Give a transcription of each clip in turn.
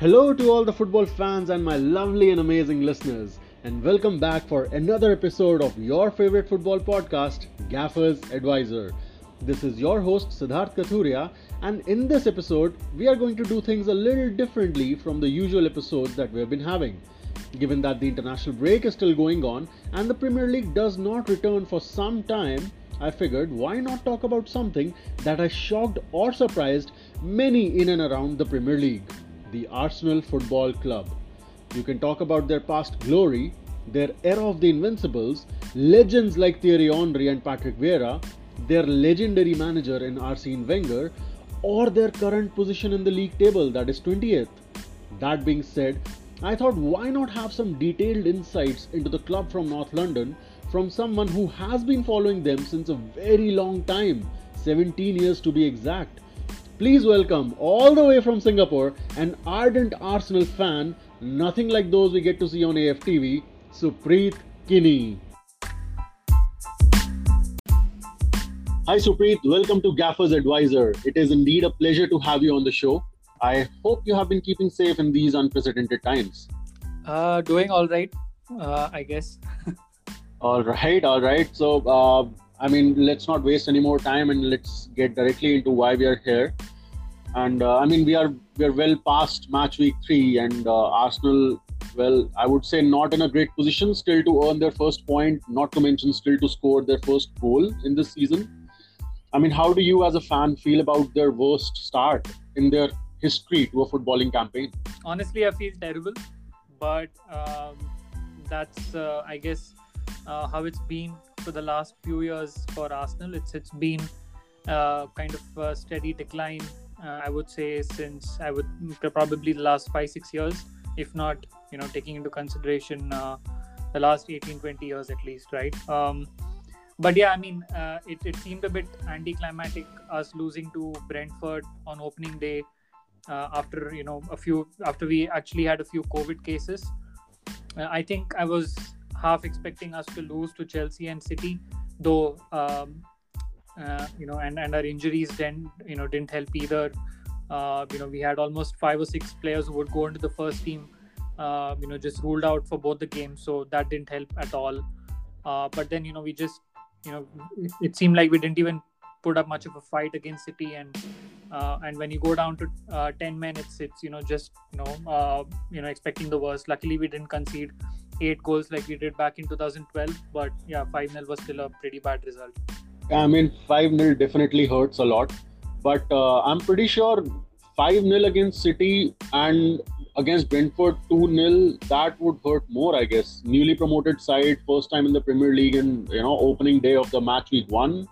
Hello to all the football fans and my lovely and amazing listeners, and welcome back for another episode of your favorite football podcast, Gaffer's Advisor. This is your host Siddharth Kathuria, and in this episode, we are going to do things a little differently from the usual episodes that we have been having. Given that the international break is still going on and the Premier League does not return for some time, I figured why not talk about something that has shocked or surprised many in and around the Premier League the Arsenal Football Club. You can talk about their past glory, their era of the Invincibles, legends like Thierry Henry and Patrick Vieira, their legendary manager in Arsene Wenger, or their current position in the league table, that is 20th. That being said, I thought why not have some detailed insights into the club from North London from someone who has been following them since a very long time 17 years to be exact. Please welcome, all the way from Singapore, an ardent Arsenal fan, nothing like those we get to see on AFTV, Supreet Kinney. Hi Supreet, welcome to Gaffer's Advisor. It is indeed a pleasure to have you on the show. I hope you have been keeping safe in these unprecedented times. Uh, doing all right, uh, I guess. all right, all right. So, uh, I mean, let's not waste any more time and let's get directly into why we are here. And uh, I mean, we are we are well past match week three, and uh, Arsenal, well, I would say not in a great position still to earn their first point, not to mention still to score their first goal in this season. I mean, how do you as a fan feel about their worst start in their history to a footballing campaign? Honestly, I feel terrible, but um, that's uh, I guess uh, how it's been for the last few years for Arsenal. It's it's been uh, kind of a steady decline. Uh, I would say since I would probably the last five six years, if not you know taking into consideration uh, the last 18 20 years at least, right? Um, but yeah, I mean, uh, it, it seemed a bit anticlimactic us losing to Brentford on opening day uh, after you know a few after we actually had a few COVID cases. Uh, I think I was half expecting us to lose to Chelsea and City, though um, you know, and and our injuries then you know didn't help either. Uh, you know, we had almost five or six players who would go into the first team. Uh, you know, just ruled out for both the games, so that didn't help at all. Uh, but then you know we just you know it, it seemed like we didn't even put up much of a fight against City, and uh, and when you go down to uh, ten men, it's it's you know just you know uh, you know expecting the worst. Luckily, we didn't concede eight goals like we did back in 2012, but yeah, five 0 was still a pretty bad result. I mean, five 0 definitely hurts a lot, but uh, I'm pretty sure five 0 against City and against Brentford 2 0, that would hurt more, I guess. Newly promoted side, first time in the Premier League, and you know, opening day of the match week one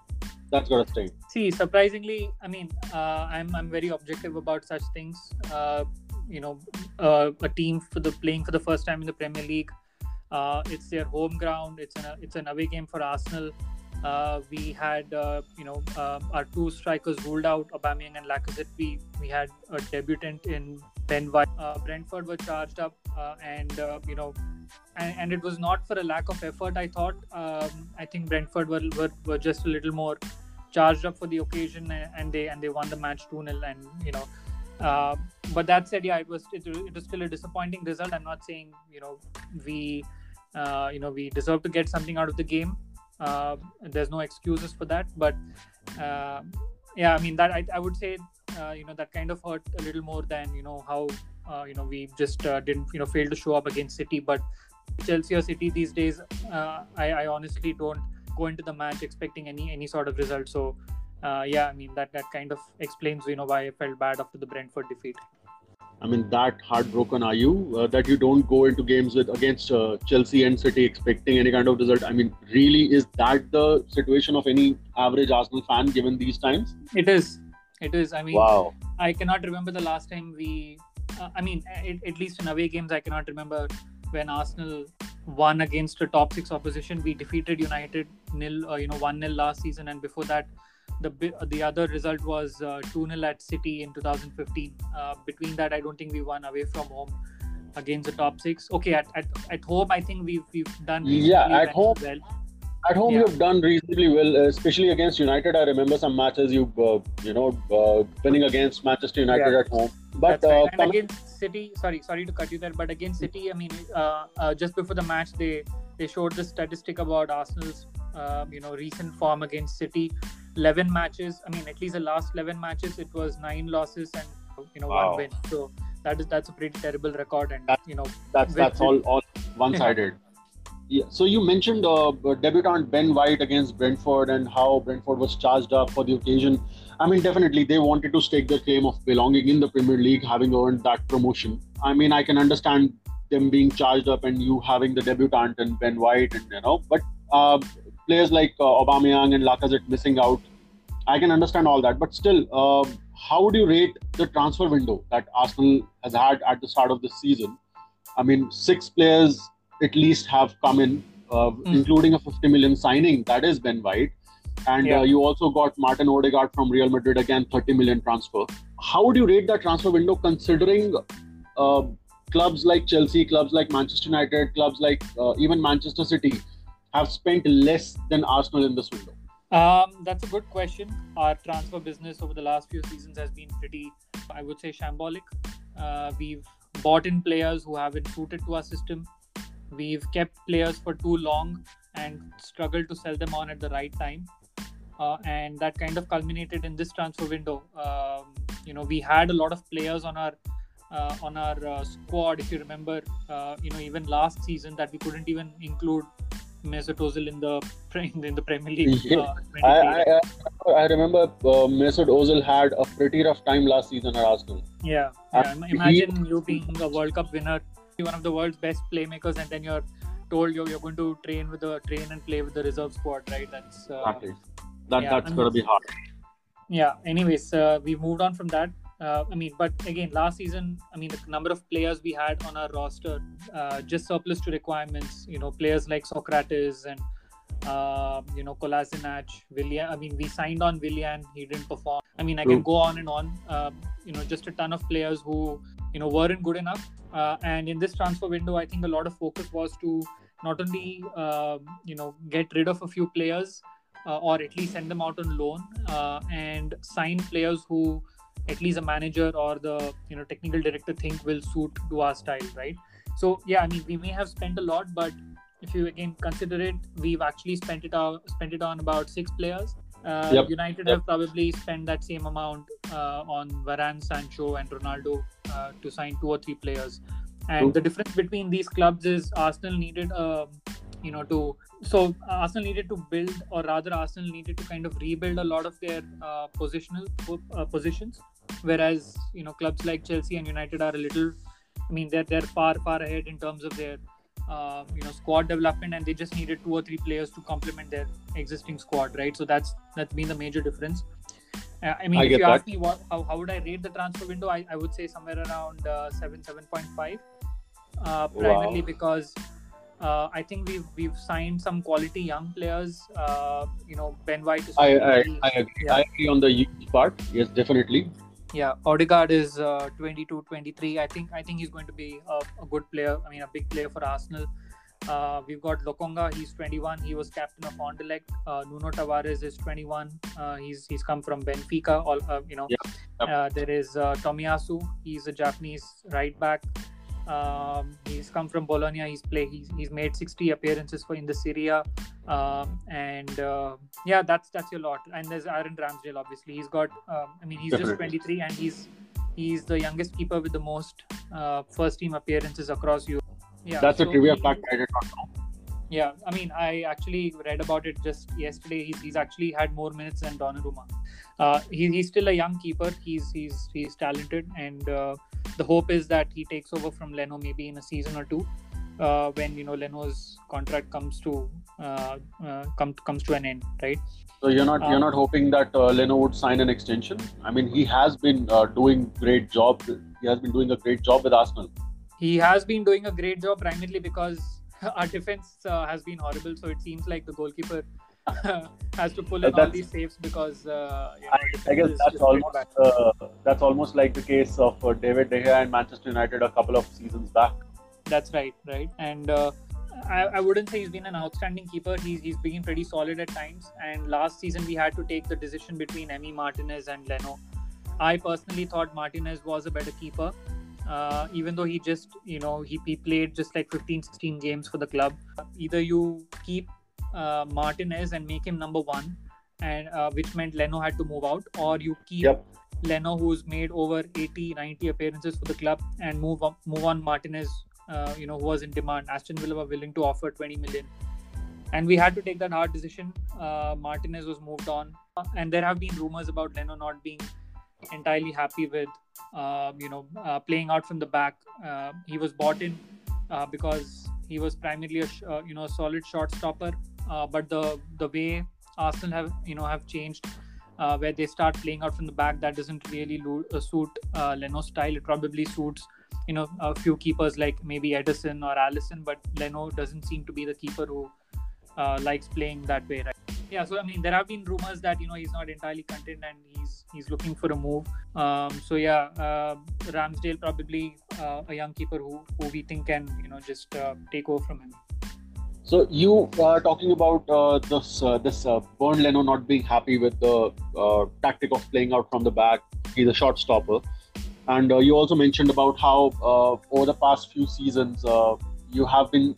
that's got to stay. See, surprisingly, I mean, uh, I'm I'm very objective about such things. Uh, you know, uh, a team for the playing for the first time in the Premier League. Uh, it's their home ground. It's an it's an away game for Arsenal. Uh, we had uh, you know our two strikers ruled out, Aubameyang and Lacazette. We we had a debutant in Ben White. Brentford were charged up, and you know and, and, it was not for a lack of effort. I thought. Um, I think Brentford were, were, were just a little more charged up for the occasion, and they and they won the match two 0 And you know, uh, but that said, yeah, it was it, it, was still a disappointing result. I'm not saying you know we uh, you know we deserve to get something out of the game. Uh, there's no excuses for that, but uh, yeah, I mean that I, I would say uh, you know that kind of hurt a little more than you know how uh, you know we just didn't you know fail to show up against City, but Chelsea or City these days, uh, I, I, honestly don't go into the match expecting any any sort of result. So, uh, yeah, I mean that that kind of explains you know why I felt bad after the Brentford defeat. I mean, that heartbroken are you uh, that you don't go into games with against uh, Chelsea and City expecting any kind of result? I mean, really, is that the situation of any average Arsenal fan given these times? It is. It is. I mean, wow. I cannot remember the last time we. Uh, I mean, at, at least in away games, I cannot remember when Arsenal won against a top six opposition. We defeated United nil, uh, you know, one nil last season, and before that, the the other result was uh, two uh, 0 at City in 2015. Uh, between that, I don't think we won away from home against the top six. Okay, at, at, at home, I think we've we've done yeah at home. Well. at home Yeah. you've done reasonably well, especially against United. I remember some matches you, uh, you know, uh, winning against Manchester United Yeah. at home. But That's right. uh, and coming- against City, sorry, sorry to cut you there, but against City, I mean, uh, uh, just before the match, they they showed the statistic about Arsenal's, uh, you know, recent form against City. Eleven matches. I mean, at least the last eleven matches, it was nine losses and you know Wow. one win. So that is that's a pretty terrible record, and That- you know, that's that's all all one-sided. Yeah. So you mentioned uh, debutant Ben White against Brentford and how Brentford was charged up for the occasion. I mean, definitely they wanted to stake their claim of belonging in the Premier League, having earned that promotion. I mean, I can understand them being charged up and you having the debutant and Ben White and you know, but uh, players like uh, Aubameyang and Lacazette missing out, I can understand all that. But still, uh, how would you rate the transfer window that Arsenal has had at the start of the season? I mean, six players at least have come in, uh, including a 50 million signing. That is Ben White. And Yeah. uh, you also got Martin Odegaard from Real Madrid again, 30 million transfer. How would you rate that transfer window considering uh, clubs like Chelsea, clubs like Manchester United, clubs like uh, even Manchester City have spent less than Arsenal in this window? Um, that's a good question. Our transfer business over the last few seasons has been pretty, I would say, shambolic. Uh, we've bought in players who haven't suited to our system. We've kept players for too long and struggled to sell them on at the right time. Uh, and that kind of culminated in this transfer window. Um, you know, we had a lot of players on our uh, on our uh, squad. If you remember, uh, you know, even last season that we couldn't even include Mesut Ozil in the in the Premier League. Yeah. Uh, 23, I. I, I remember uh, Mesut Ozil had a pretty rough time last season at Arsenal. Yeah, yeah. Im- Imagine you being a World Cup winner, one of the world's best playmakers, and then you're told you're, you're going to train with the train and play with the reserve squad, right? That's uh, Exactly. That, yeah, that's I going to be hard. yeah. Anyways, uh, we moved on from that. Uh, I mean, but again, last season, I mean, the number of players we had on our roster uh, just surplus to requirements. You know, players like Sokratis and uh, you know Kolasinac, Willian. I mean, we signed on Willian. He didn't perform. I mean, I can go on and on. Uh, you know, just a ton of players who you know weren't good enough. Uh, and in this transfer window, I think a lot of focus was to not only uh, you know get rid of a few players uh, or at least send them out on loan uh, and sign players who at least a manager or the you know technical director think will suit to our style right so yeah i mean we may have spent a lot but if you again consider it we've actually spent it out spent it on about six players uh, Yep. united Yep. have probably spent that same amount uh, on Varane, Sancho, and Ronaldo uh, to sign two or three players. And True. the difference between these clubs is Arsenal needed, um, you know, to so Arsenal needed to build, or rather, Arsenal needed to kind of rebuild a lot of their uh, positional uh, positions, whereas you know clubs like Chelsea and United are a little, I mean, they're they're far far ahead in terms of their uh, you know squad development, and they just needed two or three players to complement their existing squad, right? So that's that's been the major difference. Uh, I mean, I if you that. ask me what how, how would I rate the transfer window, I, I would say somewhere around uh, seven seven point five, uh, primarily Wow. because. Uh, I think we've we've signed some quality young players. Uh, you know, Ben White is. I, I, I agree. Yeah. I agree on the youth part. Yes, definitely. Yeah, Odegaard is uh, 22, 23. I think I think he's going to be a, a good player. I mean, a big player for Arsenal. Uh, we've got Lokonga. He's 21. He was captain of Anderlecht. Uh, Nuno Tavares is 21. Uh, he's he's come from Benfica. All uh, you know. Yep. Uh, there is uh, Tomiyasu. He's a Japanese right back. Um, he's come from Bologna. He's play. He's, he's made 60 appearances for in the Serie A. Um, and uh, yeah, that's that's a lot. And there's Aaron Ramsdale. Obviously, he's got. Um, I mean, he's just 23, and he's he's the youngest keeper with the most uh, first team appearances across Europe. Yeah, That's a trivia he- fact I did not know. yeah, I mean, I actually read about it just yesterday. He's, he's actually had more minutes than Donnarumma. Uh, he, he's still a young keeper. He's he's he's talented, and uh, the hope is that he takes over from Leno maybe in a season or two, uh, when you know Leno's contract comes to uh, uh, come comes to an end, right? So you're not Um, you're not hoping that uh, Leno would sign an extension. I mean, he has been uh, doing great job. He has been doing a great job with Arsenal. He has been doing a great job primarily because our defense uh, has been horrible. So it seems like the goalkeeper has to pull in all these saves because uh, you know, I defense guess that's almost uh, that's almost like the case of uh, David De Gea and Manchester United a couple of seasons back. That's right, right. And uh, I, I wouldn't say he's been an outstanding keeper. He's he's been pretty solid at times. And last season we had to take the decision between Emi Martinez and Leno. I personally thought Martinez was a better keeper, uh, even though he just you know he, he played just like 15, 16 games for the club. Either you keep Martinez and make him number one, and uh, which meant Leno had to move out, or you keep. Yep. Leno, who's made over 80, 90 appearances for the club, and move on, move on Martinez, uh, you know, who was in demand. Aston Villa were willing to offer 20 million, and we had to take that hard decision. Uh, Martinez was moved on, and there have been rumors about Leno not being entirely happy with, uh, you know, uh, playing out from the back. Uh, he was bought in uh, because he was primarily a sh- you know a solid shot stopper, but the the way Arsenal have you know have changed. where they start playing out from the back, that doesn't really lo- suit Leno's style. It probably suits you know a few keepers like maybe Ederson or Alisson, but Leno doesn't seem to be the keeper who uh, likes playing that way, right? Yeah, so I mean, there have been rumors that you know he's not entirely content and he's he's looking for a move. Um, so yeah, uh, Ramsdale probably uh, a young keeper who who we think can you know just uh, take over from him. So you are talking about uh, this uh, this uh, Bernd Leno not being happy with the uh, tactic of playing out from the back. He's a shot stopper, and uh, you also mentioned about how uh, over the past few seasons you have been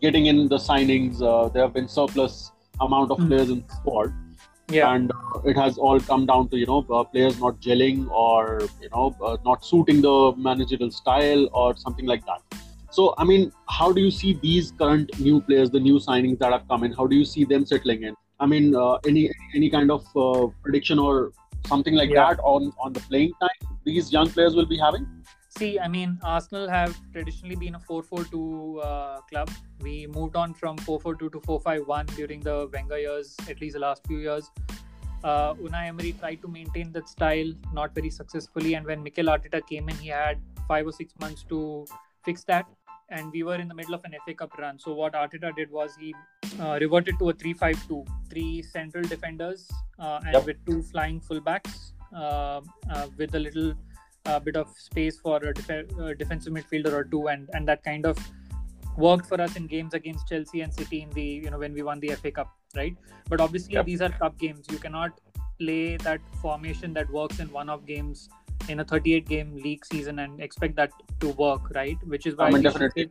getting in the signings. there have been surplus amount of mm. players in the squad. Yeah. And it has all come down to you know players not gelling or you know not suiting the managerial style or something like that. So, I mean, how do you see these current new players, the new signings that have come in? How do you see them settling in? I mean, uh, any any kind of uh, prediction or something like yeah. that on on the playing time these young players will be having? See, I mean, Arsenal have traditionally been a 4-4-2 uh, club. We moved on from 4-4-2 to 4-5-1 during the Wenger years, at least the last few years. Uh, Unai Emery tried to maintain that style, not very successfully. And when Mikel Arteta came in, he had five or six months to fix that and we were in the middle of an FA Cup run. So what Arteta did was he uh, reverted to a 3-5-2, three central defenders uh, and yep. with two flying fullbacks, uh, uh with a little uh, bit of space for a def- defensive midfielder or two, and and that kind of worked for us in games against Chelsea and City in the you know when we won the FA Cup, right? But obviously yep. these are cup games. You cannot play that formation that works in one-off games in a 38 game league season and expect that to work, right? Which is why I mean, definitely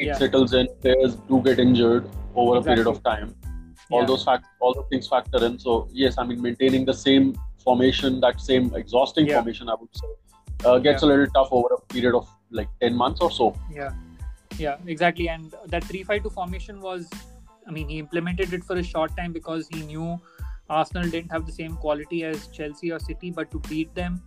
yeah. settles in. Players do get injured over exactly. a period of time. All yeah. those fact, all those things factor in. So yes, I mean, maintaining the same formation, that same exhausting yeah. formation, I would say, uh, gets a little tough over a period of like 10 months or so. Yeah, yeah, exactly. And that 3-5-2 formation was, I mean, he implemented it for a short time because he knew Arsenal didn't have the same quality as Chelsea or City, but to beat them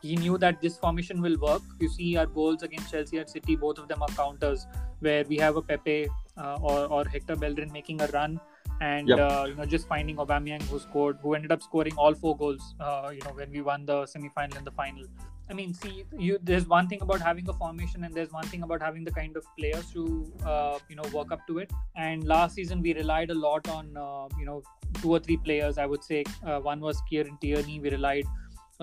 he knew that this formation will work. You see our goals against Chelsea and City, both of them are counters where we have a Pepe uh, or, or Hector Bellerin making a run and yep. uh, you know just finding Aubameyang who scored, who ended up scoring all four goals. Uh, you know when we won the semi-final and the final. I mean, see, you there's one thing about having a formation, and there's one thing about having the kind of players to uh, you know work up to it. And last season we relied a lot on uh, you know two or three players. I would say uh, one was Kieran Tierney. We relied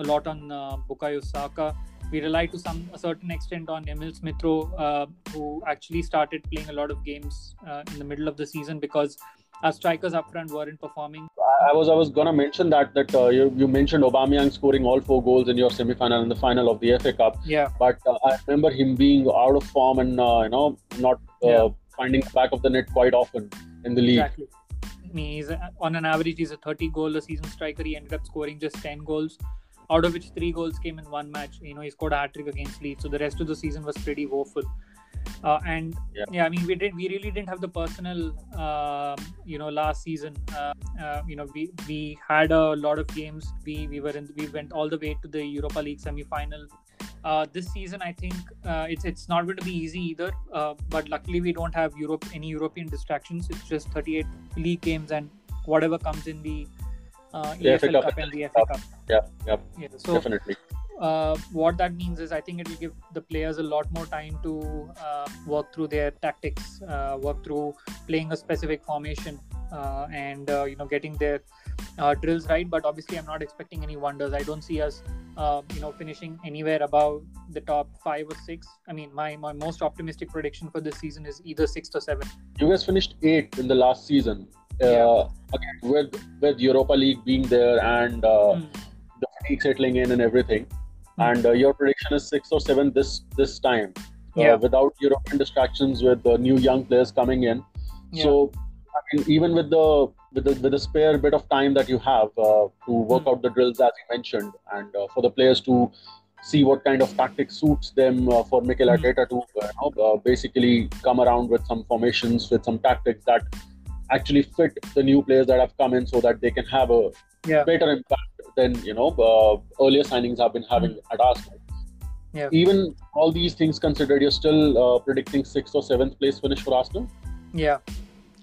a lot on uh, Bukayo Saka. We relied to some a certain extent on Emil Smith Rowe, uh, who actually started playing a lot of games uh, in the middle of the season because our strikers up front weren't performing. I was I was gonna mention that that uh, you you mentioned Aubameyang scoring all four goals in your semi-final and the final of the FA Cup. Yeah. But uh, I remember him being out of form and uh, you know not uh, yeah. finding the back of the net quite often in the league. Exactly. He's on an average he's a 30 goal a season striker. He ended up scoring just 10 goals out of which three goals came in one match. You know, he scored a hat trick against Leeds, so the rest of the season was pretty woeful. Uh, and yeah. yeah. I mean, we did we really didn't have the personnel. Uh, you know, last season, uh, uh, you know, we we had a lot of games. We we were in we went all the way to the Europa League semi final. Uh, this season, I think uh, it's it's not going to be easy either. but luckily, we don't have Europe any European distractions. It's just 38 league games and whatever comes in the uh, EFL Cup, Cup and the FA Cup. Yeah, yeah, yeah. So, definitely. Uh, what that means is, I think it will give the players a lot more time to uh, work through their tactics, uh, work through playing a specific formation. uh, and uh, you know getting their uh, drills right. But obviously, I'm not expecting any wonders. I don't see us uh, you know finishing anywhere above the top five or six. I mean, my my most optimistic prediction for this season is either sixth or seventh. You guys finished eighth in the last season. Uh, Yeah. again, with with Europa League being there and uh, Mm. the fatigue settling in and everything, Hmm. and uh, your prediction is sixth or seventh this this time, uh, Yeah. without European distractions with the new young players coming in. Yeah. So, I mean, even with the with the with the spare bit of time that you have uh, to work Hmm. out the drills as you mentioned, and uh, for the players to see what kind of tactic suits them uh, for Mikel Hmm. Arteta to uh, you know, uh, basically come around with some formations with some tactics that actually fit the new players that have come in so that they can have a Yeah. better impact than you know uh, earlier signings have been having at Arsenal. Yeah. Even all these things considered, you're still uh, predicting sixth or seventh place finish for Arsenal. Yeah,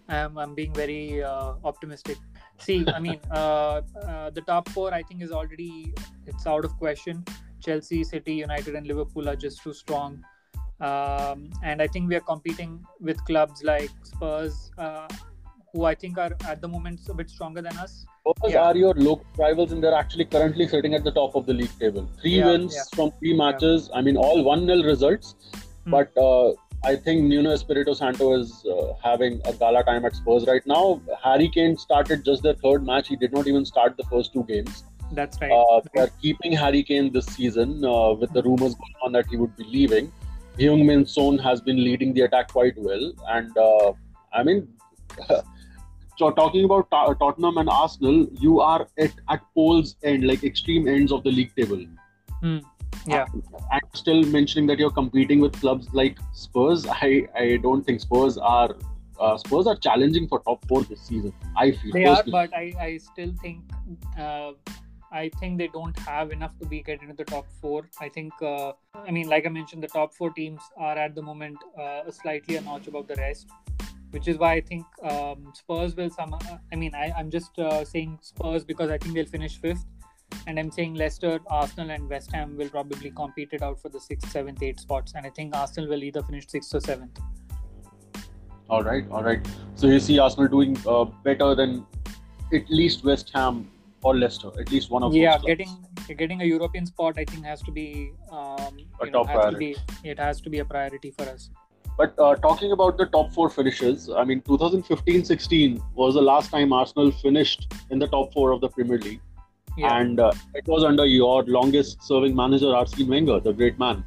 I'm, I'm being very uh, optimistic. See, I mean, uh, uh, the top four I think is already it's out of question. Chelsea, City, United, and Liverpool are just too strong, um, and I think we are competing with clubs like Spurs, uh, who I think are at the moment a bit stronger than us. Spurs Yeah. are your local rivals, and they're actually currently sitting at the top of the league table. Three Yeah, wins yeah. from three matches. I mean, all one-nil results. Hmm. But uh, I think Nuno Espirito Santo is uh, having a gala time at Spurs right now. Harry Kane started just their third match. He did not even start the first two games. That's right. Uh, they are keeping Harry Kane this season uh, with the rumors going on that he would be leaving. Heung Min Son has been leading the attack quite well, and uh, I mean, so talking about Ta- Tottenham and Arsenal, you are at at poles end, like extreme ends of the league table. Hmm. Yeah. and still mentioning that you're competing with clubs like Spurs. I I don't think Spurs are. Uh, Spurs are challenging for top four this season. I feel They are, but I, I still think uh, I think they don't have enough to be get into the top four. I think uh, I mean, like I mentioned, the top four teams are at the moment uh, slightly a notch above the rest, which is why I think um, Spurs will some. I mean, I, I'm just uh, saying Spurs because I think they'll finish fifth, and I'm saying Leicester, Arsenal, and West Ham will probably compete it out for the sixth, seventh, eighth spots, and I think Arsenal will either finish sixth or seventh. All right, all right. So you see Arsenal doing uh, better than at least West Ham or Leicester, at least one of yeah those. clubs. getting getting a european spot i think has to be um, A know, top to priority. be it has to be a priority for us But uh, talking about the top four finishes, I mean, 2015-16 was the last time Arsenal finished in the top four of the Premier League, yeah and uh, it was under your longest-serving manager, Arsene Wenger, the great man.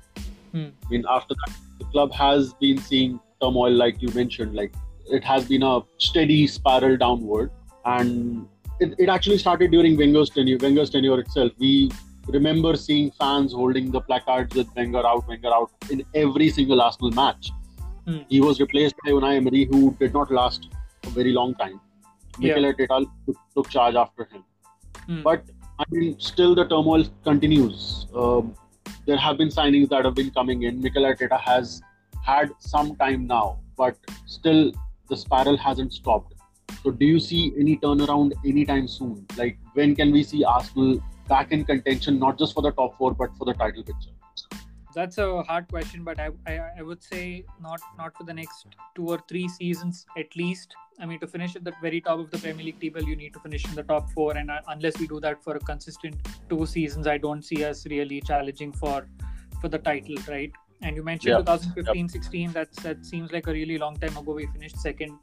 Hmm. I mean, after that, the club has been seeing turmoil, like you mentioned. Like it has been a steady spiral downward, and it, it actually started during Wenger's tenure. Wenger's tenure itself, we remember seeing fans holding the placards with Wenger out, Wenger out in every single Arsenal match. Hmm. He was replaced by Unai Emery, who did not last a very long time. Mikel Arteta took, took charge after him. Hmm. But I mean, still the turmoil continues. Um, there have been signings that have been coming in. Mikel Arteta has had some time now, but still the spiral hasn't stopped. So, do you see any turnaround anytime soon? Like, when can we see Arsenal back in contention, not just for the top four, but for the title picture? That's a hard question but I, I i would say not not for the next two or three seasons at least. I mean to finish at the very top of the premier league table you need to finish in the top four. And uh, unless we do that for a consistent two seasons i don't see us really challenging for for the title right? And you mentioned Yeah. 2015 16 that's that seems like a really long time ago we finished second.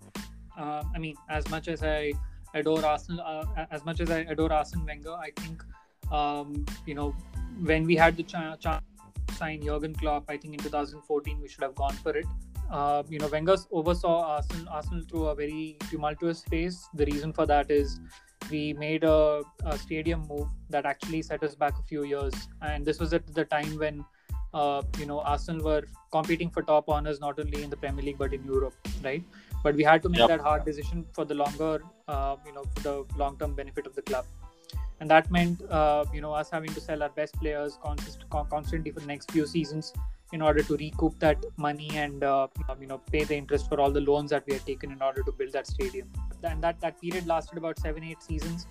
Uh, i mean as much as i adore arsenal uh, as much as i adore arsene wenger i think um, you know when we had the chance ch- sign Jurgen Klopp, I think in 2014 we should have gone for it. Uh, you know, Wenger oversaw Arsenal, Arsenal through a very tumultuous phase. The reason for that is we made a, a stadium move that actually set us back a few years, and this was at the time when uh, you know Arsenal were competing for top honors not only in the Premier League but in Europe, right? But we had to make Yep. that hard decision for the longer, uh, you know, for the long-term benefit of the club and that meant uh, you know us having to sell our best players consist- constantly for the next few seasons in order to recoup that money and uh, you know pay the interest for all the loans that we had taken in order to build that stadium. And that that period lasted about seven eight seasons.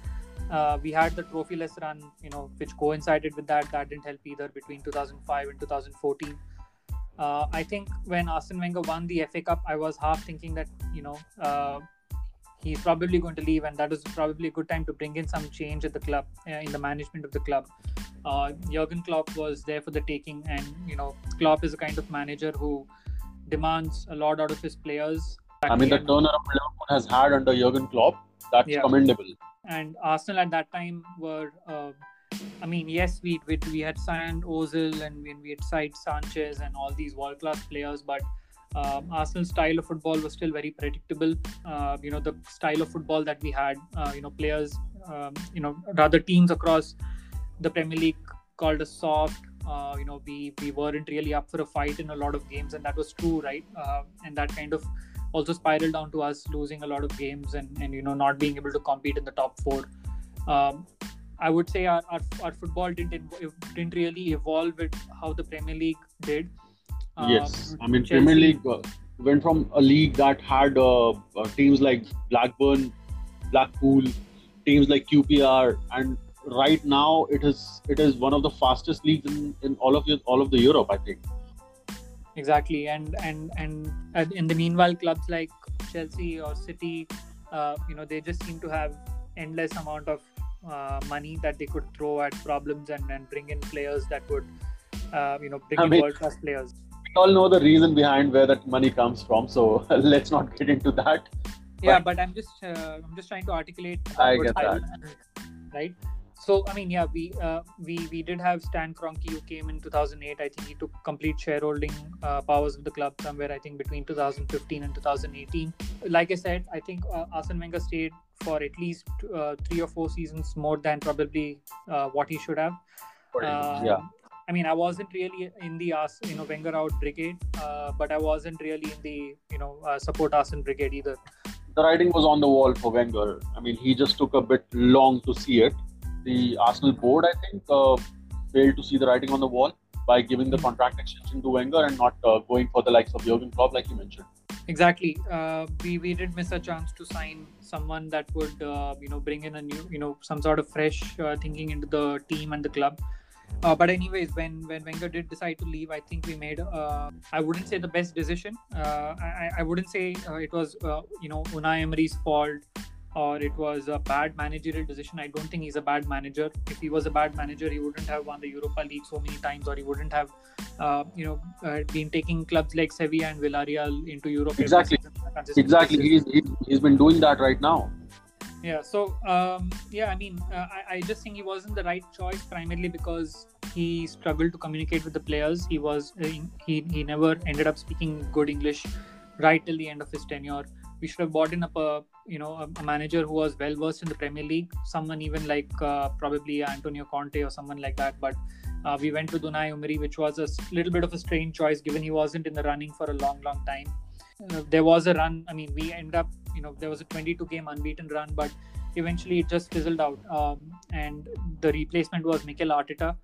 Uh, we had the trophyless run you know which coincided with that. That didn't help either between 2005 and 2014 uh, I think when Arsene Wenger won the FA Cup, I was half thinking that you know uh, he's probably going to leave, and that is probably a good time to bring in some change at the club, uh, in the management of the club. Uh, Jurgen Klopp was there for the taking, and you know, Klopp is a kind of manager who demands a lot out of his players. I mean, the turnaround Liverpool has had under Jurgen Klopp, that's yeah. commendable. And Arsenal at that time were, uh, I mean, yes, we, we we had signed Ozil and we, we had signed Sanchez and all these world class players, but um, Arsenal's style of football was still very predictable. Uh, you know, the style of football that we had, uh, you know, players, um, you know, rather teams across the Premier League called us soft. Uh, you know, we we weren't really up for a fight in a lot of games, and that was true, right? Uh, and that kind of also spiraled down to us losing a lot of games and, and you know not being able to compete in the top four. Um, I would say our, our, our football didn't didn't really evolve with how the Premier League did yes, um, I mean Chelsea. Premier League uh, went from a league that had uh, uh, teams like Blackburn, Blackpool, teams like QPR, and right now it is it is one of the fastest leagues in, in all of all of the Europe, I think. Exactly, and and and in the meanwhile, clubs like Chelsea or City, uh, you know, they just seem to have endless amount of uh, money that they could throw at problems and, and bring in players that would, uh, you know, bring I in world class players all know the reason behind where that money comes from, so let's not get into that. Yeah, but, but I'm just uh, I'm just trying to articulate. I get that. Right. So I mean, yeah, we uh, we we did have Stan Kroenke who came in 2008. I think he took complete shareholding uh, powers of the club somewhere. I think between 2015 and 2018. Like I said, I think uh, Arsene Wenger stayed for at least uh, three or four seasons more than probably uh, what he should have. yeah. I mean, I wasn't really in the you know Wenger out brigade, uh, but I wasn't really in the you know uh, support Arsene brigade either. The writing was on the wall for Wenger. I mean, he just took a bit long to see it. The Arsenal board, I think, uh, failed to see the writing on the wall by giving the contract extension to Wenger and not uh, going for the likes of Jurgen Klopp, like you mentioned. Exactly. Uh, we we did miss a chance to sign someone that would uh, you know bring in a new you know some sort of fresh thinking into the team and the club. Uh, but anyways, when when Wenger did decide to leave, I think we made uh, I wouldn't say the best decision. Uh, I, I wouldn't say uh, it was uh, you know Unai Emery's fault or it was a bad managerial decision. I don't think he's a bad manager. If he was a bad manager, he wouldn't have won the Europa League so many times, or he wouldn't have uh, you know been taking clubs like Sevilla and Villarreal into Europe. Exactly. Exactly. He's, he's he's been doing that right now yeah so um, yeah i mean uh, I, I, just think he wasn't the right choice primarily because he struggled to communicate with the players he was uh, he, he never ended up speaking good english right till the end of his tenure we should have bought in a you know a, manager who was well versed in the premier league someone even like uh, probably antonio conte or someone like that but uh, we went with Unai Emery, which was a little bit of a strange choice given he wasn't in the running for a long, long time. Uh, there was a run. I mean, we end up you know there was a 22 game unbeaten run, but eventually it just fizzled out. Um, and the replacement was Mikel Arteta.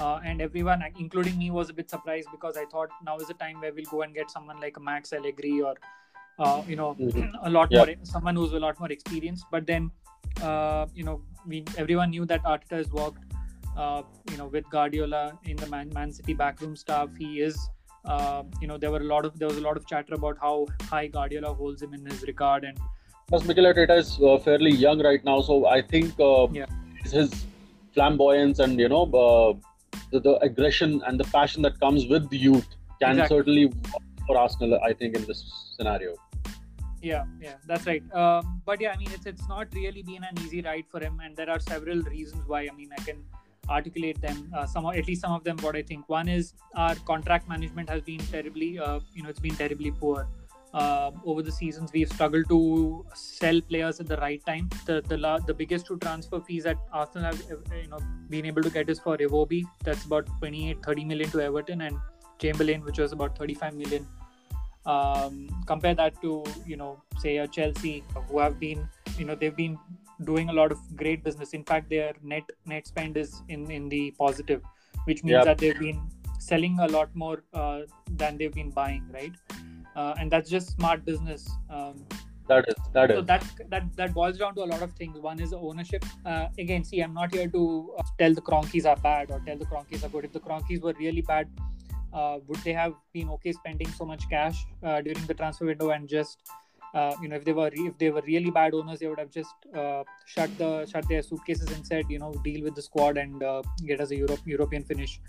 Uh, and everyone, including me, was a bit surprised because I thought now is the time where we'll go and get someone like a Max Allegri or uh, you know mm-hmm. a lot yeah. more someone who's a lot more experienced. But then uh, you know we everyone knew that Arteta has worked uh, you know with Guardiola in the Man, Man City backroom staff. He is uh, you know there were a lot of there was a lot of chatter about how high Guardiola holds him in his regard and plus Mikel Arteta is uh, fairly young right now so I think uh, yeah. his flamboyance and you know uh, the, the, aggression and the passion that comes with the youth can exactly. certainly work for Arsenal I think in this scenario yeah yeah that's right um, but yeah I mean it's it's not really been an easy ride for him and there are several reasons why I mean I can articulate them. Uh, some at least some of them what i think. One is our contract management has been terribly uh, you know it's been terribly poor. Uh, over the seasons we've struggled to sell players at the right time. The the, the biggest two transfer fees that arsenal have uh, you know been able to get is for Iwobi. That's about 28 30 million to everton and chamberlain which was about 35 million. Um, compare that to you know say a chelsea who have been you know they've been doing a lot of great business. In fact, their net net spend is in in the positive, which means yep. that they've been selling a lot more uh, than they've been buying, right? Uh, and that's just smart business. Um, that is that so is. that that that boils down to a lot of things. One is ownership. Uh, again, see, I'm not here to uh, tell the Kroenkes are bad or tell the Kroenkes are good. If the Kroenkes were really bad, uh, would they have been okay spending so much cash uh, during the transfer window and just uh, you know if they were re- if they were really bad owners they would have just uh, shut the shut their suitcases and said you know deal with the squad and uh, get us a Europe, European finish.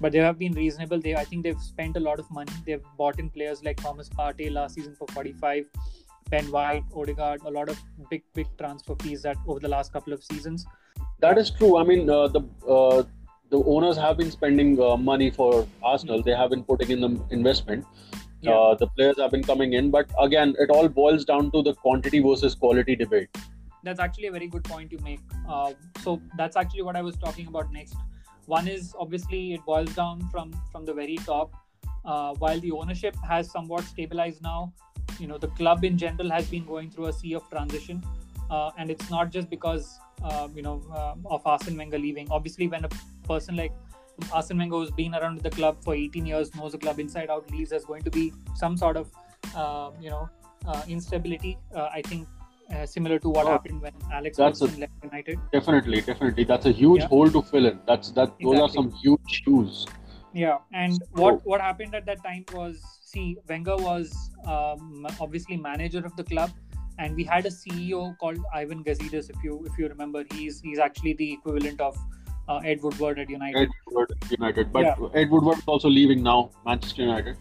But they have been reasonable. They I think they've spent a lot of money. They've bought in players like Thomas Partey last season for 45 Ben White Odegaard a lot of big big transfer fees that over the last couple of seasons. That is true. I mean uh, the uh, the owners have been spending uh, money for Arsenal. They have been putting in the investment yeah. Uh, the players have been coming in, but again, it all boils down to the quantity versus quality debate. That's actually a very good point you make. Uh, so that's actually what I was talking about next. One is obviously it boils down from from the very top. Uh, while the ownership has somewhat stabilized now, you know the club in general has been going through a sea of transition, uh, and it's not just because uh, you know uh, of Arsene Wenger leaving. Obviously, when a person like Arsene Wenger, who's been around the club for 18 years, knows the club inside out, leaves, there's going to be some sort of, uh, you know, uh, instability. Uh, I think uh, similar to what oh, happened when Alex Ferguson left United. Definitely, definitely. That's a huge yeah. hole to fill in. That's that. Exactly. Those are some huge shoes. Yeah, and so, what what happened at that time was, see, Wenger was um, obviously manager of the club, and we had a CEO called Ivan Gazidis. If you if you remember, he's he's actually the equivalent of uh, Ed Woodward at United. Ed Woodward at United, but yeah. Ed Woodward is also leaving now, Manchester United.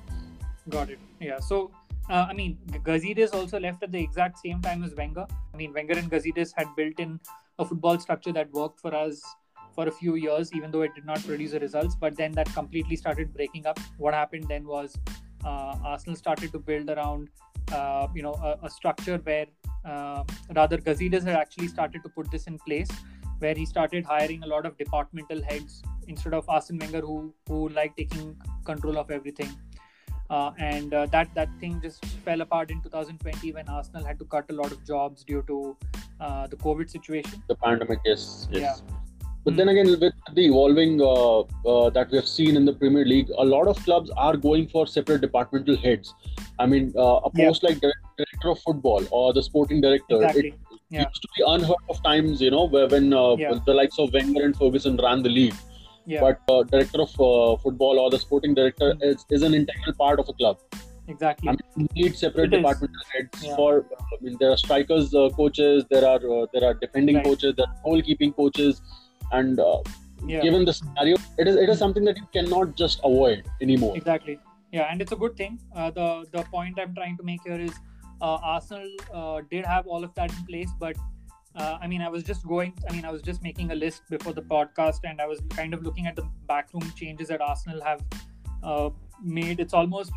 Got it. Yeah. So, uh, I mean, Gazidis also left at the exact same time as Wenger. I mean, Wenger and Gazidis had built in a football structure that worked for us for a few years, even though it did not produce the results. But then that completely started breaking up. What happened then was uh, Arsenal started to build around, uh, you know, a, a structure where uh, rather Gazidis had actually started to put this in place where he started hiring a lot of departmental heads instead of Arsene Wenger, who who liked taking control of everything. Uh, and uh, that that thing just fell apart in 2020 when Arsenal had to cut a lot of jobs due to uh, the COVID situation. The pandemic, yes, yes. Yeah. But then again, with the evolving uh, uh, that we have seen in the Premier League, a lot of clubs are going for separate departmental heads. I mean, uh, a post yeah. like director of football or the sporting director, exactly. it, yeah. used to be unheard of times, you know, where when, uh, yeah. the likes of Wenger and Ferguson ran the league. Yeah. But uh, director of uh, football or the sporting director mm-hmm. is, is an integral part of a club. Exactly. I mean, you need separate departmental heads yeah. for. I mean, there are strikers uh, coaches, there are uh, there are defending right. coaches, there are goalkeeping coaches, and uh, yeah. given the scenario, it is it is something that you cannot just avoid anymore. Exactly. Yeah, and it's a good thing. the the point I'm trying to make here is uh, Arsenal uh, did have all of that in place, but uh, I mean, I was just going. I mean, I was just making a list before the podcast, and I was kind of looking at the backroom changes that Arsenal have uh, made. It's almost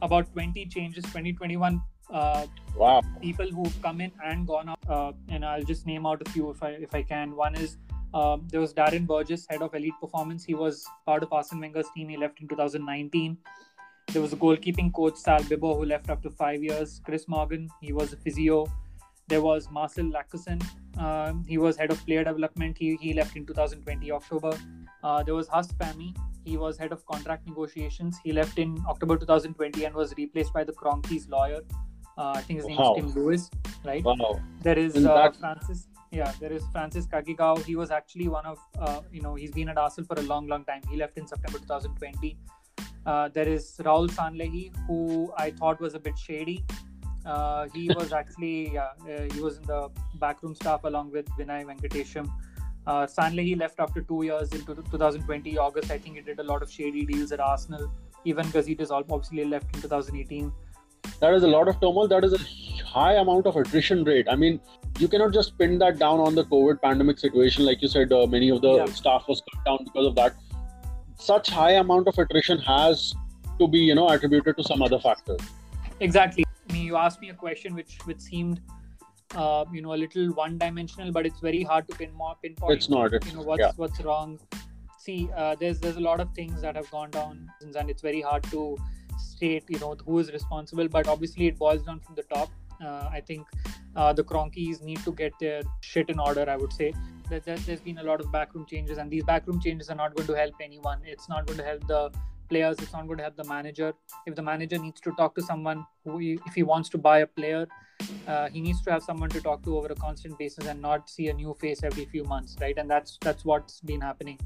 about 20 changes, 2021 uh, wow. people who've come in and gone out. Uh, and I'll just name out a few if I if I can. One is um, there was Darren Burgess, head of elite performance. He was part of Arsene Wenger's team. He left in 2019. There was a goalkeeping coach, Sal Bibbo, who left after five years. Chris Morgan, he was a physio. There was Marcel Lucassen. Um, he was head of player development. He, he left in 2020 October. Uh, there was Huss Fahmy. He was head of contract negotiations. He left in October 2020 and was replaced by the Kroenkes lawyer. Uh, I think his name wow. is Tim Lewis, right? Wow. There is uh, Francis. Yeah, there is Francis Cagigao. He was actually one of, uh, you know, he's been at Arsenal for a long, long time. He left in September 2020. Uh, there is Raul Sanllehi, who I thought was a bit shady. Uh, he was actually uh, he was in the backroom staff along with Vinai Venkatesham. Uh, Sanllehi left after two years in 2020 August. I think he did a lot of shady deals at Arsenal. Even Gazidis obviously left in 2018. That is a lot of turmoil. That is a high amount of attrition rate. I mean, you cannot just pin that down on the COVID pandemic situation. Like you said, uh, many of the yeah. staff was cut down because of that such high amount of attrition has to be you know attributed to some other factor exactly. I mean, you asked me a question which which seemed uh, you know a little one dimensional but it's very hard to pin pinpoint it's not. it's, you know what's yeah. what's wrong. See uh, there's there's a lot of things that have gone down and it's very hard to state you know who is responsible but obviously it boils down from the top. Uh, i think uh, the Kroenkes need to get their shit in order i would say there's been a lot of backroom changes, and these backroom changes are not going to help anyone. It's not going to help the players. It's not going to help the manager. If the manager needs to talk to someone who, if he wants to buy a player, uh, he needs to have someone to talk to over a constant basis and not see a new face every few months, right? And that's that's what's been happening.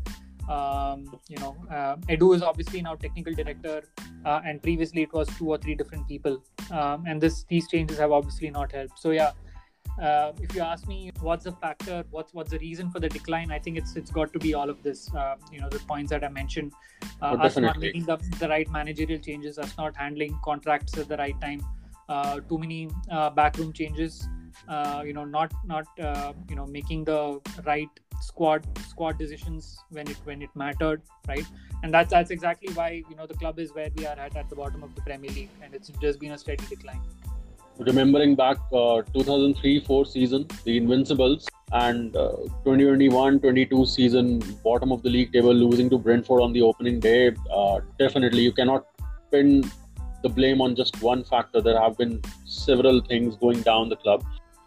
Um, you know, uh, Edu is obviously now technical director, uh, and previously it was two or three different people. um, and this these changes have obviously not helped. So yeah, uh, if you ask me, what's the factor? What's what's the reason for the decline? I think it's it's got to be all of this. Uh, you know, the points that I mentioned. Uh, Oh, us not making the, the right managerial changes, us not handling contracts at the right time, uh, too many uh, backroom changes. Uh, you know, not not uh, you know making the right squad squad decisions when it when it mattered, right? And that's that's exactly why you know the club is where we are at at the bottom of the Premier League, and it's just been a steady decline. Remembering back uh, 2003-4 season, the Invincibles, and uh, 2021-22 season, bottom of the league table, losing to Brentford on the opening day. Uh, definitely, you cannot pin the blame on just one factor. There have been several things going down the club,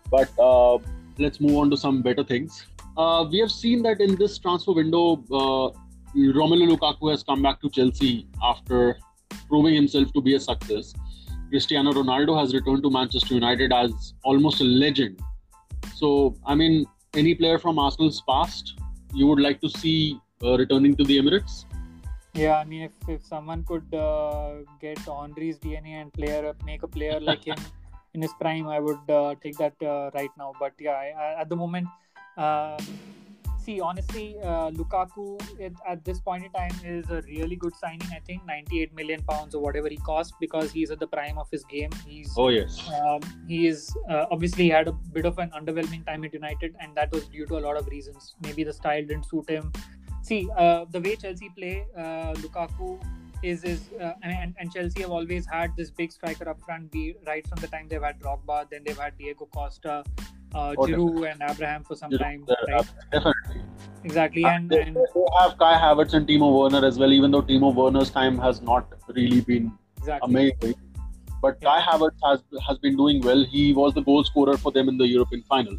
but uh, let's move on to some better things. Uh, we have seen that in this transfer window, uh, Romelu Lukaku has come back to Chelsea after proving himself to be a success. Cristiano Ronaldo has returned to Manchester United as almost a legend. So, I mean, any player from Arsenal's past you would like to see uh, returning to the Emirates? Yeah, I mean, if, if someone could uh, get Henry's DNA and player make a player like him in his prime, I would uh, take that uh, right now. But yeah, I, I, at the moment, um, see, honestly, uh, Lukaku at, at this point in time is a really good signing. I think 98 million pounds or whatever he cost because he's at the prime of his game. He's Oh, yes. um, he is uh, obviously had a bit of an underwhelming time at United, and that was due to a lot of reasons. Maybe the style didn't suit him. See, uh, the way Chelsea play, uh, Lukaku is is uh, and, and Chelsea have always had this big striker up front. Be right from the time they've had Drogba, then they've had Diego Costa, uh, Oh, Giroud, and Abraham for some Giroud, time. uh, Right? Definitely. Exactly, And and, they, and they have Kai Havertz and Timo Werner as well, even though Timo Werner's time has not really been exactly. amazing. But Yeah. Kai Havertz has has been doing well. He was the goal scorer for them in the European final.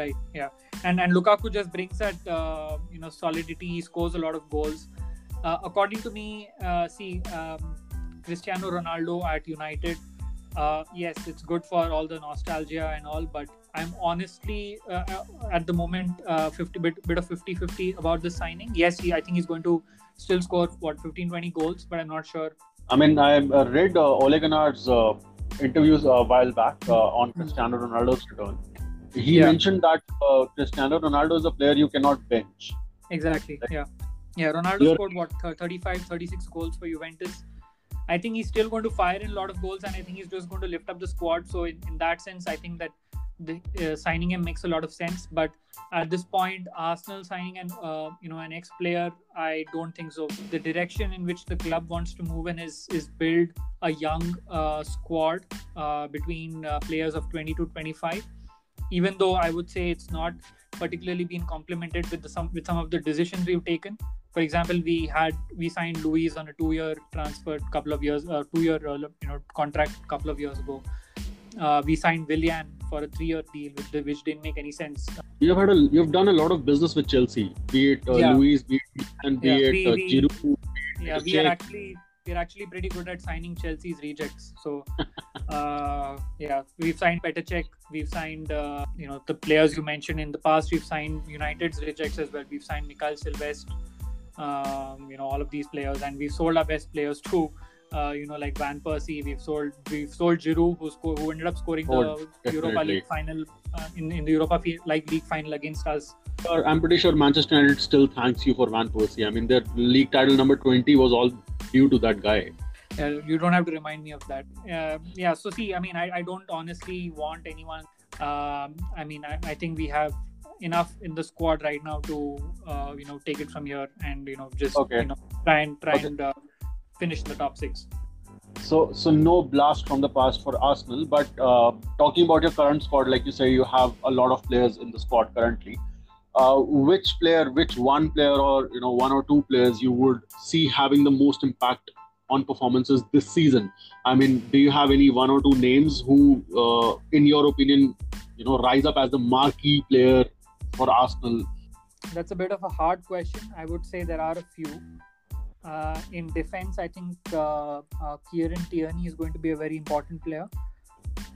Right. Yeah. And and Lukaku just brings that uh, you know solidity. He scores a lot of goals. Uh, according to me, uh, see um, Cristiano Ronaldo at United. Uh, yes, it's good for all the nostalgia and all, but I'm honestly uh, uh, at the moment uh, 50 bit bit of 50-50 about the signing. Yes, he, I think he's going to still score what 15 20 goals, but I'm not sure. I mean, I uh, read uh, Ole Gunnar's uh, interviews a while back uh, on Cristiano Ronaldo's return. He Yeah. mentioned that uh, Cristiano Ronaldo is a player you cannot bench. Exactly. Yeah. Yeah. Ronaldo You're- scored what 35, 36 goals for Juventus. I think he's still going to fire in a lot of goals, and I think he's just going to lift up the squad. So in, in that sense, I think that the, uh, signing him makes a lot of sense. But at this point, Arsenal signing an uh, you know an ex-player, I don't think so. The direction in which the club wants to move in is is build a young uh, squad uh, between uh, players of 20 to 25. Even though I would say it's not particularly been complemented with the some with some of the decisions we've taken. For example, we had we signed Luis on a two-year transfer couple of years, uh, two-year uh, you know contract couple of years ago. We signed Willian for a three-year deal, which, which didn't make any sense. You've had a you've done a lot of business with Chelsea, be it uh, Yeah. Luis, be it and be Yeah, it we- uh, we- Giroud. Yeah, we are actually we're actually pretty good at signing Chelsea's rejects. So, uh, yeah, we've signed Petr Cech, we've signed uh, you know the players you mentioned in the past. We've signed United's rejects as well. We've signed Mikael Silvestre, um, you know all of these players, and we've sold our best players too. Uh, you know, like Van Persie, we've sold we've sold Giroud, who sco- who ended up scoring Oh, the Europa. League final uh, in in the Europa like league final against us. I'm pretty sure Manchester United still thanks you for Van Persie. I mean, their league title number 20 was all due to that guy. Uh, you don't have to remind me of that. Uh, yeah. So see, I mean, I, I don't honestly want anyone. Um, I mean, I, I think we have enough in the squad right now to uh, you know take it from here and you know just Okay. you know try and try Okay. and uh, finish in the top six. So, so no blast from the past for Arsenal. But uh, talking about your current squad, like you say, you have a lot of players in the squad currently. Uh, which player, which one player, or you know, one or two players you would see having the most impact on performances this season? I mean, do you have any one or two names who, uh, in your opinion, you know, rise up as the marquee player for Arsenal? That's a bit of a hard question. I would say there are a few. Uh, in defense, I think uh, uh, Kieran Tierney is going to be a very important player,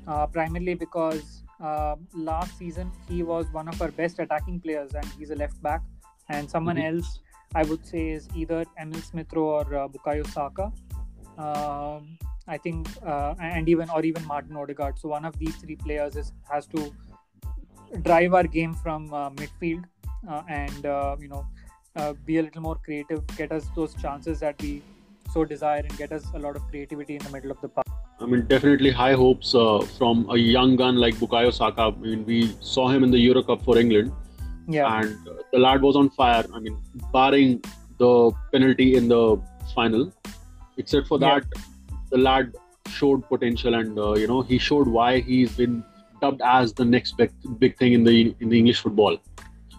uh, primarily because uh, last season he was one of our best attacking players, and he's a left back. And someone Mhm. else, I would say, is either Emil Smith Rowe or uh, Bukayo Saka. Um, I think, uh, and even or even Martin Odegaard. So one of these three players is, has to drive our game from uh, midfield uh, and uh, you know uh, be a little more creative, get us those chances that we so desire, and get us a lot of creativity in the middle of the park. I mean, definitely high hopes uh, from a young gun like Bukayo Saka. I mean, we saw him in the Euro Cup for England, Yeah, and uh, the lad was on fire. I mean, barring the penalty in the final, except for Yeah. that, the lad showed potential, and uh, you know, he showed why he's been dubbed as the next big, big thing in the in the English football.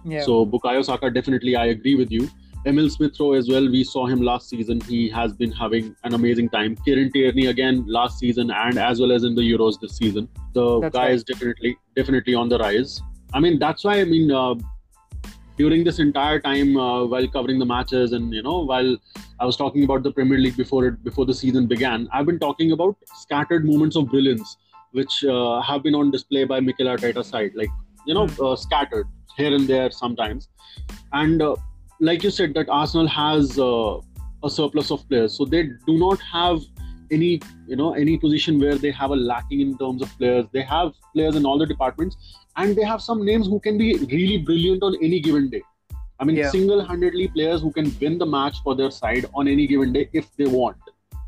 Yeah, So Bukayo Saka, definitely, I agree with you. Emil Smith Rowe as well. We saw him last season. He has been having an amazing time. Kieran Tierney again last season and as well as in the Euros this season. The That's guy right. is definitely definitely on the rise. I mean that's why I mean uh, during this entire time uh, while covering the matches and you know while I was talking about the Premier League before it before the season began, I've been talking about scattered moments of brilliance which uh, have been on display by Mikel Arteta's side, like you know uh, scattered here and there sometimes, and uh, like you said that Arsenal has uh, a surplus of players, so they do not have any you know any position where they have a lacking in terms of players. They have players in all the departments, and they have some names who can be really brilliant on any given day. I mean, Yeah. single-handedly players who can win the match for their side on any given day if they want.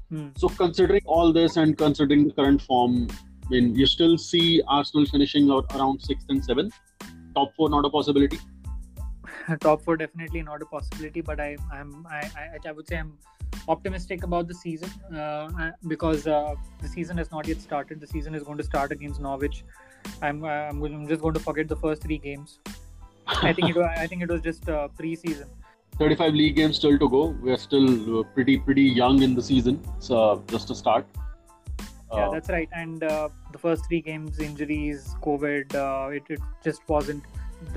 Hmm. So considering all this and considering the current form, I mean, you still see Arsenal finishing out around sixth and seventh. Top four not a possibility. top four definitely not a possibility. But I, I'm, I, I, I would say I'm optimistic about the season uh, because uh, the season has not yet started. The season is going to start against Norwich. I'm, I'm, I'm just going to forget the first three games. I think it, wa- I think it was just uh, pre-season. 35 league games still to go. We are still uh, pretty pretty young in the season. So just a start. Yeah, Uh, that's right. And uh, the first three games, injuries, COVID, uh, it, it just wasn't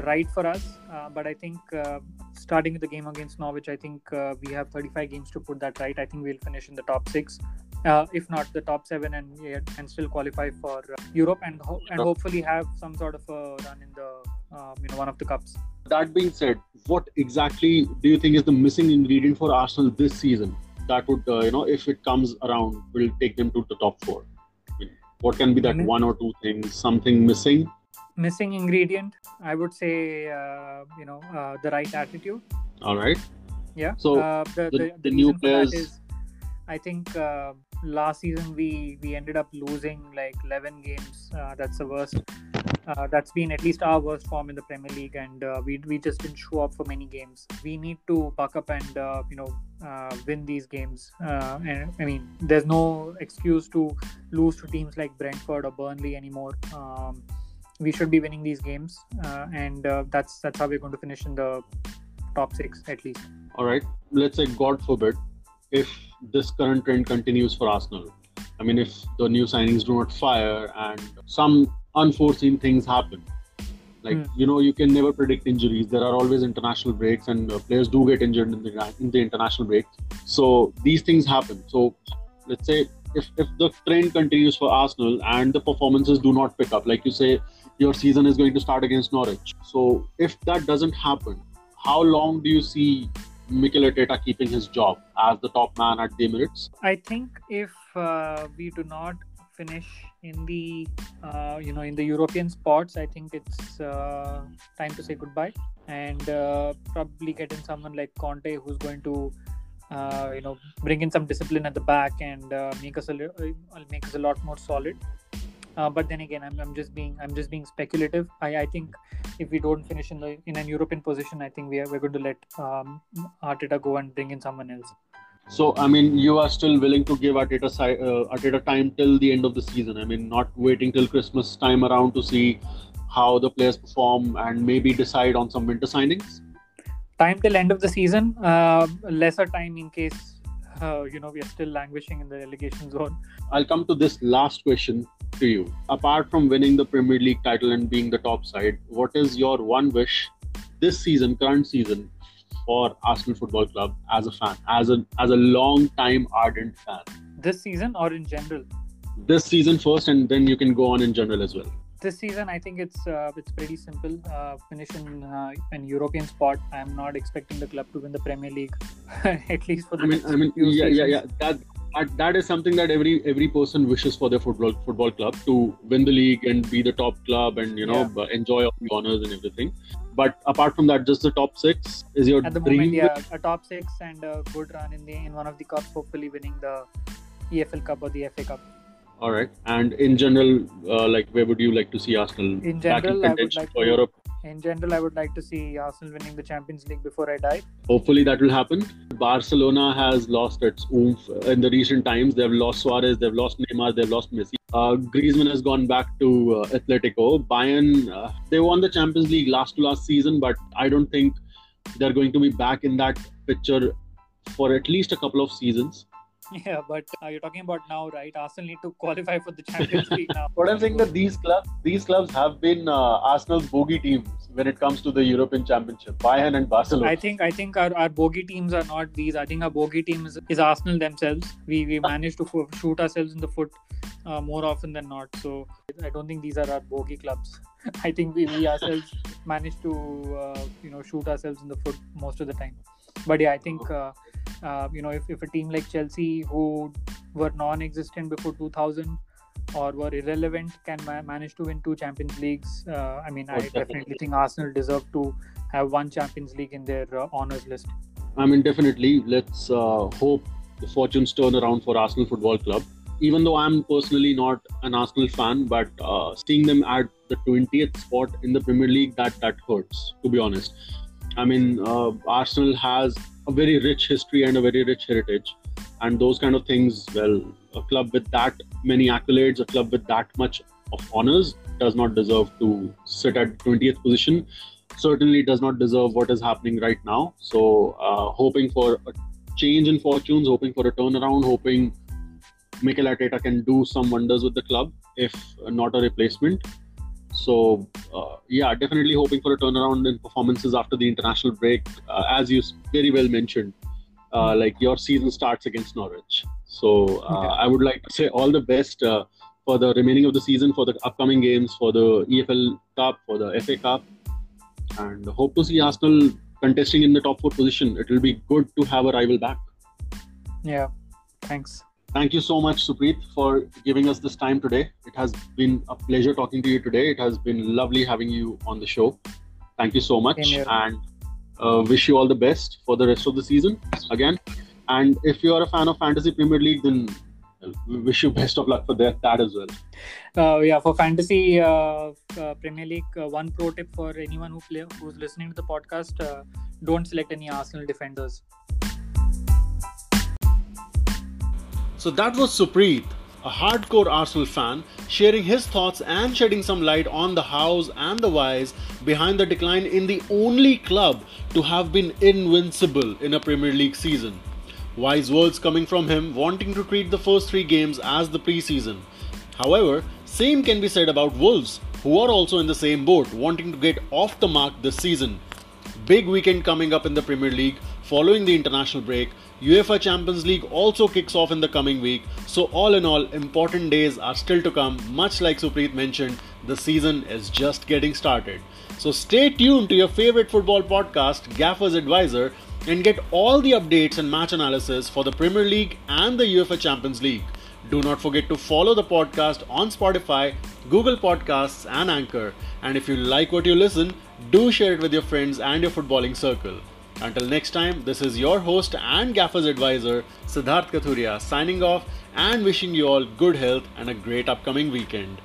right for us. Uh, but I think uh, starting with the game against Norwich, I think uh, we have 35 games to put that right. I think we'll finish in the top six, uh, if not the top seven, and and still qualify for uh, Europe and ho- and hopefully have some sort of a run in the uh, you know one of the cups. that being said, what exactly do you think is the missing ingredient for Arsenal this season? That would, uh, you know, if it comes around, will take them to the top four. I mean, what can be that Mhm. one or two things? Something missing? Missing ingredient, I would say, uh, you know, uh, the right attitude. All right. Yeah. So, uh, the, the- the, the new reason for that players- is, I think uh, last season we we ended up losing like 11 games. Uh, that's the worst. Uh, that's been at least our worst form in the Premier League, and uh, we we just didn't show up for many games. We need to buck up and uh, you know uh, win these games. Uh, and I mean, there's no excuse to lose to teams like Brentford or Burnley anymore. Um, we should be winning these games, uh, and that's that's how we're going to finish in the top six at least. all right. Let's say, God forbid, if this current trend continues for Arsenal. I mean, if the new signings do not fire and some unforeseen things happen, like Hmm. you know, you can never predict injuries. There are always international breaks, and uh, players do get injured in the in the international breaks. So these things happen. So let's say if if the trend continues for Arsenal and the performances do not pick up, like you say, your season is going to start against Norwich. So if that doesn't happen, how long do you see Mikel Arteta keeping his job as the top man at the Emirates? I think if uh, we do not finish in the uh, you know in the European spots, I think it's uh, time to say goodbye and uh, probably get in someone like Conte who's going to uh, you know bring in some discipline at the back and uh, make us a li- uh, make us a lot more solid. But then again, I'm, I'm just being I'm just being speculative. I, I think if we don't finish in the in an European position, I think we are we're going to let um, Arteta go and bring in someone else. So I mean, you are still willing to give Arteta, uh, Arteta time till the end of the season. I mean, not waiting till Christmas time around to see how the players perform and maybe decide on some winter signings. time till end of the season uh, lesser time in case uh, you know we are still languishing in the relegation zone I'll come to this last question to you. Apart from winning the Premier League title and being the top side, what is your one wish this season, current season, for Arsenal Football Club as a fan, as a as a long time ardent fan? this season or in general This season first, and then you can go on in general as well. this season i think it's uh, it's pretty simple uh, finish in uh, an european spot i'm not expecting the club to win the premier league at least for the I mean, I mean, yeah, yeah, yeah. That that, that is something that every every person wishes for their football football club to win the league and be the top club and you know Yeah. enjoy all the honors and everything. But apart from that, just the top six is your At the dream. moment, yeah, a top six and a good run in the in one of the cups, hopefully winning the EFL Cup or the FA Cup. All right. And in general, uh, like where would you like to see Arsenal In back in general, I would like for to- Europe? In general, I would like to see Arsenal winning the Champions League before I die. Hopefully that will happen. Barcelona has lost its oomph in the recent times. They've lost Suarez, they've lost Neymar, they've lost Messi. Uh, Griezmann has gone back to uh, Atletico. Bayern, uh, they won the Champions League last to last season, but I don't think they're going to be back in that picture for at least a couple of seasons. Yeah, but uh, you're talking about now, right? Arsenal need to qualify for the Champions League now. What I'm saying that these clubs, these clubs have been uh, Arsenal's bogey teams when it comes to the European Championship. Bayern and Barcelona. I think I think our, our bogey teams are not these. I think our bogey teams is, Arsenal themselves. We we managed to fo- shoot ourselves in the foot uh, more often than not. So I don't think these are our bogey clubs. I think we, we ourselves managed to uh, you know shoot ourselves in the foot most of the time. But yeah, I think uh, you know if, if a team like Chelsea who were non-existent before 2000 or were irrelevant can ma- manage to win two Champions Leagues. Uh, I mean, Oh, I definitely. think Arsenal deserve to have one Champions League in their uh, honors list. I mean, definitely. Let's uh, hope the fortunes turn around for Arsenal Football Club. Even though I'm personally not an Arsenal fan, but uh, seeing them at the 20th spot in the Premier League, that that hurts. To be honest, I mean, uh, Arsenal has a very rich history and a very rich heritage, and those kind of things. Well, a club with that many accolades, a club with that much of honors, does not deserve to sit at 20th position certainly does not deserve what is happening right now. So, uh, hoping for a change in fortunes, hoping for a turnaround, hoping Mikel Arteta can do some wonders with the club, if not a replacement. So, uh, yeah, definitely hoping for a turnaround in performances after the international break. Uh, as you very well mentioned, uh, like your season starts against Norwich. So, uh, Yeah. I would like to say all the best uh, for the remaining of the season, for the upcoming games, for the EFL Cup, for the FA Cup and hope to see Arsenal contesting in the top four position. It will be good to have a rival back. Yeah, thanks. Thank you so much, Supreet, for giving us this time today. It has been a pleasure talking to you today. It has been lovely having you on the show. Thank you so much, and uh, wish you all the best for the rest of the season again. And if you are a fan of Fantasy Premier League, then we wish you best of luck for that, that as well. Uh, yeah, for fantasy uh, uh, Premier League, uh, one pro tip for anyone who play who's listening to the podcast: uh, don't select any Arsenal defenders. So that was Supreet, a hardcore Arsenal fan, sharing his thoughts and shedding some light on the hows and the whys behind the decline in the only club to have been invincible in a Premier League season. Wise words coming from him wanting to treat the first three games as the preseason. However, same can be said about Wolves, who are also in the same boat, wanting to get off the mark this season. Big weekend coming up in the Premier League following the international break. UEFA Champions League also kicks off in the coming week. So, all in all, important days are still to come. Much like Supreet mentioned, the season is just getting started. So, stay tuned to your favorite football podcast, Gaffer's Advisor, and get all the updates and match analysis for the Premier League and the UEFA Champions League. Do not forget to follow the podcast on Spotify, Google Podcasts, and Anchor. And if you like what you listen, do share it with your friends and your footballing circle. Until next time, this is your host and Gaffer's advisor, Siddharth Kathuria, signing off and wishing you all good health and a great upcoming weekend.